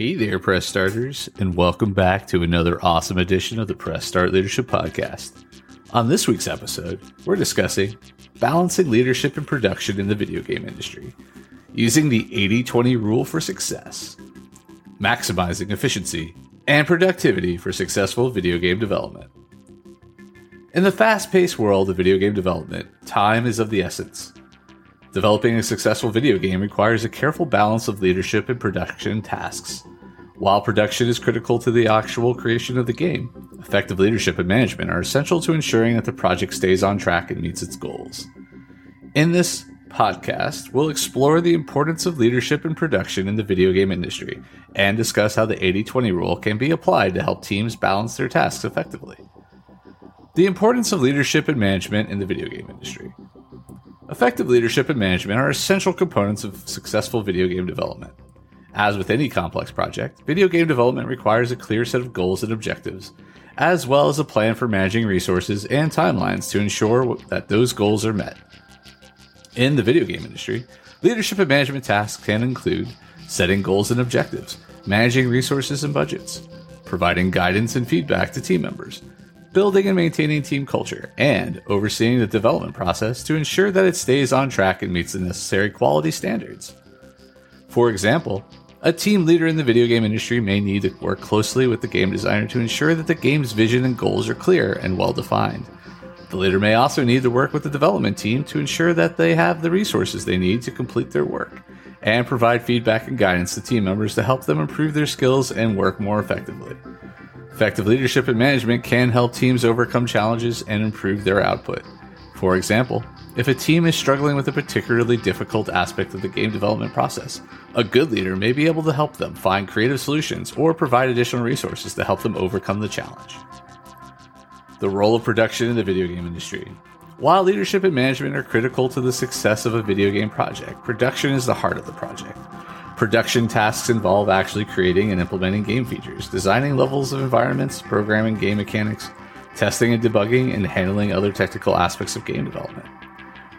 Hey there, press starters, and welcome back to another awesome edition of the Press Start Leadership Podcast. On this week's episode, we're discussing balancing leadership and production in the video game industry, using the 80 20 rule for success, maximizing efficiency and productivity for successful video game development. In the fast paced world of video game development, time is of the essence. Developing a successful video game requires a careful balance of leadership and production tasks. While production is critical to the actual creation of the game, effective leadership and management are essential to ensuring that the project stays on track and meets its goals. In this podcast, we'll explore the importance of leadership and production in the video game industry and discuss how the 80 20 rule can be applied to help teams balance their tasks effectively. The importance of leadership and management in the video game industry. Effective leadership and management are essential components of successful video game development. As with any complex project, video game development requires a clear set of goals and objectives, as well as a plan for managing resources and timelines to ensure that those goals are met. In the video game industry, leadership and management tasks can include setting goals and objectives, managing resources and budgets, providing guidance and feedback to team members, building and maintaining team culture, and overseeing the development process to ensure that it stays on track and meets the necessary quality standards. For example, a team leader in the video game industry may need to work closely with the game designer to ensure that the game's vision and goals are clear and well defined. The leader may also need to work with the development team to ensure that they have the resources they need to complete their work, and provide feedback and guidance to team members to help them improve their skills and work more effectively. Effective leadership and management can help teams overcome challenges and improve their output. For example, if a team is struggling with a particularly difficult aspect of the game development process, a good leader may be able to help them find creative solutions or provide additional resources to help them overcome the challenge. The role of production in the video game industry. While leadership and management are critical to the success of a video game project, production is the heart of the project. Production tasks involve actually creating and implementing game features, designing levels of environments, programming game mechanics, testing and debugging, and handling other technical aspects of game development.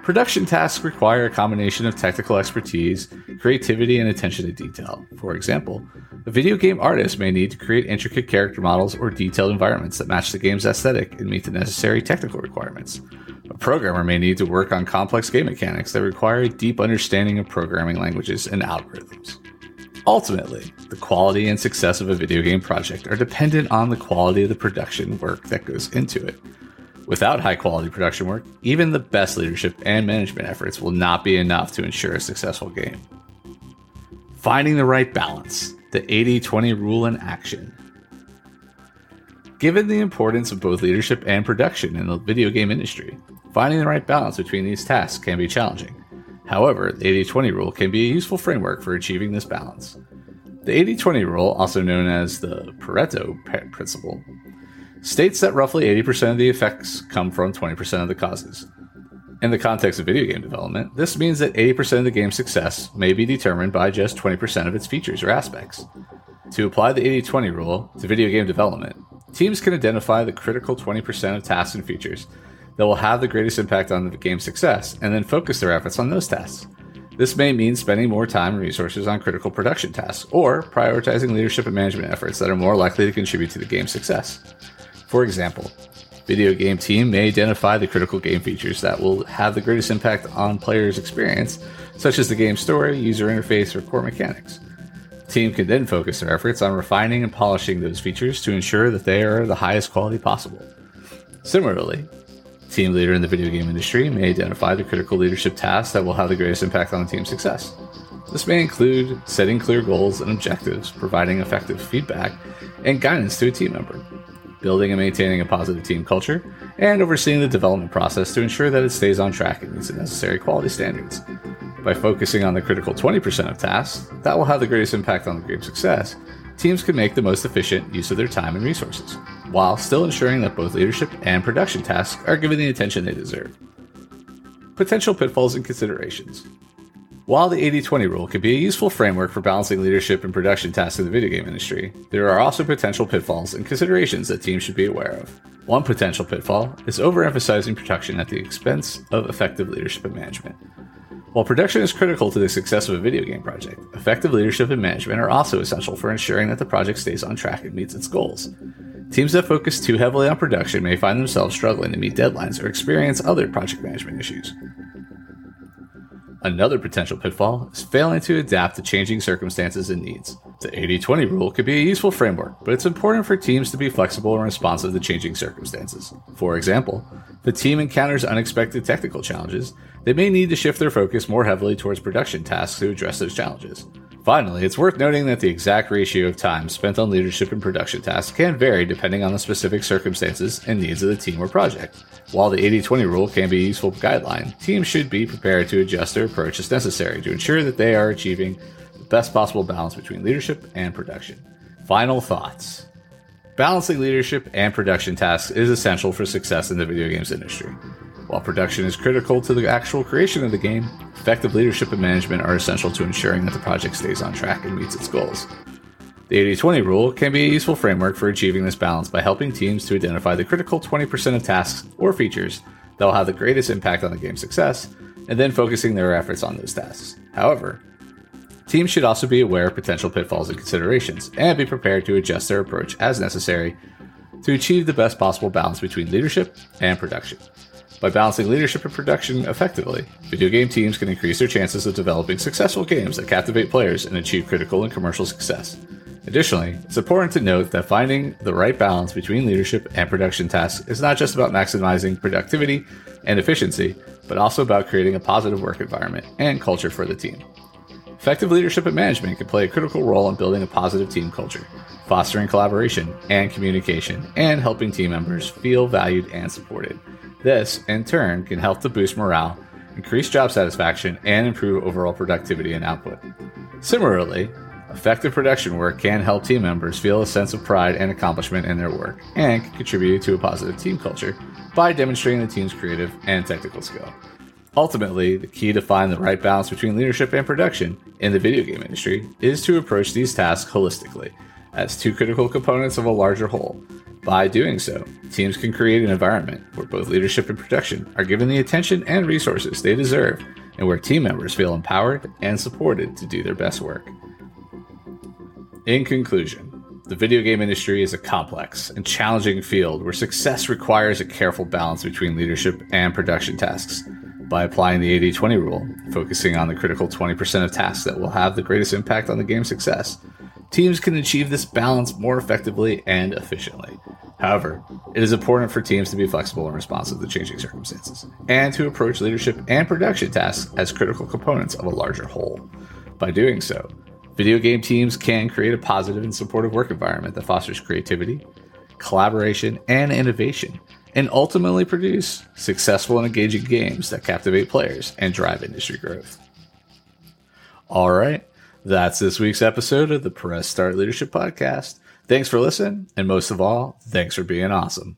Production tasks require a combination of technical expertise, creativity, and attention to detail. For example, a video game artist may need to create intricate character models or detailed environments that match the game's aesthetic and meet the necessary technical requirements. A programmer may need to work on complex game mechanics that require a deep understanding of programming languages and algorithms. Ultimately, the quality and success of a video game project are dependent on the quality of the production work that goes into it. Without high quality production work, even the best leadership and management efforts will not be enough to ensure a successful game. Finding the right balance, the 80 20 rule in action. Given the importance of both leadership and production in the video game industry, finding the right balance between these tasks can be challenging. However, the 80 20 rule can be a useful framework for achieving this balance. The 80 20 rule, also known as the Pareto principle, states that roughly 80% of the effects come from 20% of the causes. In the context of video game development, this means that 80% of the game's success may be determined by just 20% of its features or aspects. To apply the 80 20 rule to video game development, teams can identify the critical 20% of tasks and features that will have the greatest impact on the game's success and then focus their efforts on those tasks. This may mean spending more time and resources on critical production tasks or prioritizing leadership and management efforts that are more likely to contribute to the game's success. For example, Video game team may identify the critical game features that will have the greatest impact on players' experience, such as the game story, user interface, or core mechanics. The team can then focus their efforts on refining and polishing those features to ensure that they are the highest quality possible. Similarly, team leader in the video game industry may identify the critical leadership tasks that will have the greatest impact on the team's success. This may include setting clear goals and objectives, providing effective feedback and guidance to a team member, building and maintaining a positive team culture, and overseeing the development process to ensure that it stays on track and meets the necessary quality standards. By focusing on the critical 20% of tasks that will have the greatest impact on the game's success, teams can make the most efficient use of their time and resources, while still ensuring that both leadership and production tasks are given the attention they deserve. Potential pitfalls and considerations. While the 80 20 rule can be a useful framework for balancing leadership and production tasks in the video game industry, there are also potential pitfalls and considerations that teams should be aware of. One potential pitfall is overemphasizing production at the expense of effective leadership and management. While production is critical to the success of a video game project, effective leadership and management are also essential for ensuring that the project stays on track and meets its goals. Teams that focus too heavily on production may find themselves struggling to meet deadlines or experience other project management issues. Another potential pitfall is failing to adapt to changing circumstances and needs. The 80 20 rule could be a useful framework, but it's important for teams to be flexible and responsive to changing circumstances. For example, if a team encounters unexpected technical challenges, they may need to shift their focus more heavily towards production tasks to address those challenges. Finally, it's worth noting that the exact ratio of time spent on leadership and production tasks can vary depending on the specific circumstances and needs of the team or project. While the 80 20 rule can be a useful guideline, teams should be prepared to adjust their approach as necessary to ensure that they are achieving the best possible balance between leadership and production. Final thoughts Balancing leadership and production tasks is essential for success in the video games industry. While production is critical to the actual creation of the game, effective leadership and management are essential to ensuring that the project stays on track and meets its goals. The 80 20 rule can be a useful framework for achieving this balance by helping teams to identify the critical 20% of tasks or features that will have the greatest impact on the game's success, and then focusing their efforts on those tasks. However, teams should also be aware of potential pitfalls and considerations, and be prepared to adjust their approach as necessary to achieve the best possible balance between leadership and production. By balancing leadership and production effectively, video game teams can increase their chances of developing successful games that captivate players and achieve critical and commercial success. Additionally, it's important to note that finding the right balance between leadership and production tasks is not just about maximizing productivity and efficiency, but also about creating a positive work environment and culture for the team. Effective leadership and management can play a critical role in building a positive team culture, fostering collaboration and communication, and helping team members feel valued and supported. This, in turn, can help to boost morale, increase job satisfaction, and improve overall productivity and output. Similarly, effective production work can help team members feel a sense of pride and accomplishment in their work, and can contribute to a positive team culture by demonstrating the team's creative and technical skill. Ultimately, the key to find the right balance between leadership and production in the video game industry is to approach these tasks holistically, as two critical components of a larger whole, by doing so, teams can create an environment where both leadership and production are given the attention and resources they deserve, and where team members feel empowered and supported to do their best work. In conclusion, the video game industry is a complex and challenging field where success requires a careful balance between leadership and production tasks. By applying the 80 20 rule, focusing on the critical 20% of tasks that will have the greatest impact on the game's success, teams can achieve this balance more effectively and efficiently. However, it is important for teams to be flexible and responsive to changing circumstances, and to approach leadership and production tasks as critical components of a larger whole. By doing so, video game teams can create a positive and supportive work environment that fosters creativity, collaboration, and innovation, and ultimately produce successful and engaging games that captivate players and drive industry growth. All right, that's this week's episode of the Press Start Leadership Podcast. Thanks for listening, and most of all, thanks for being awesome.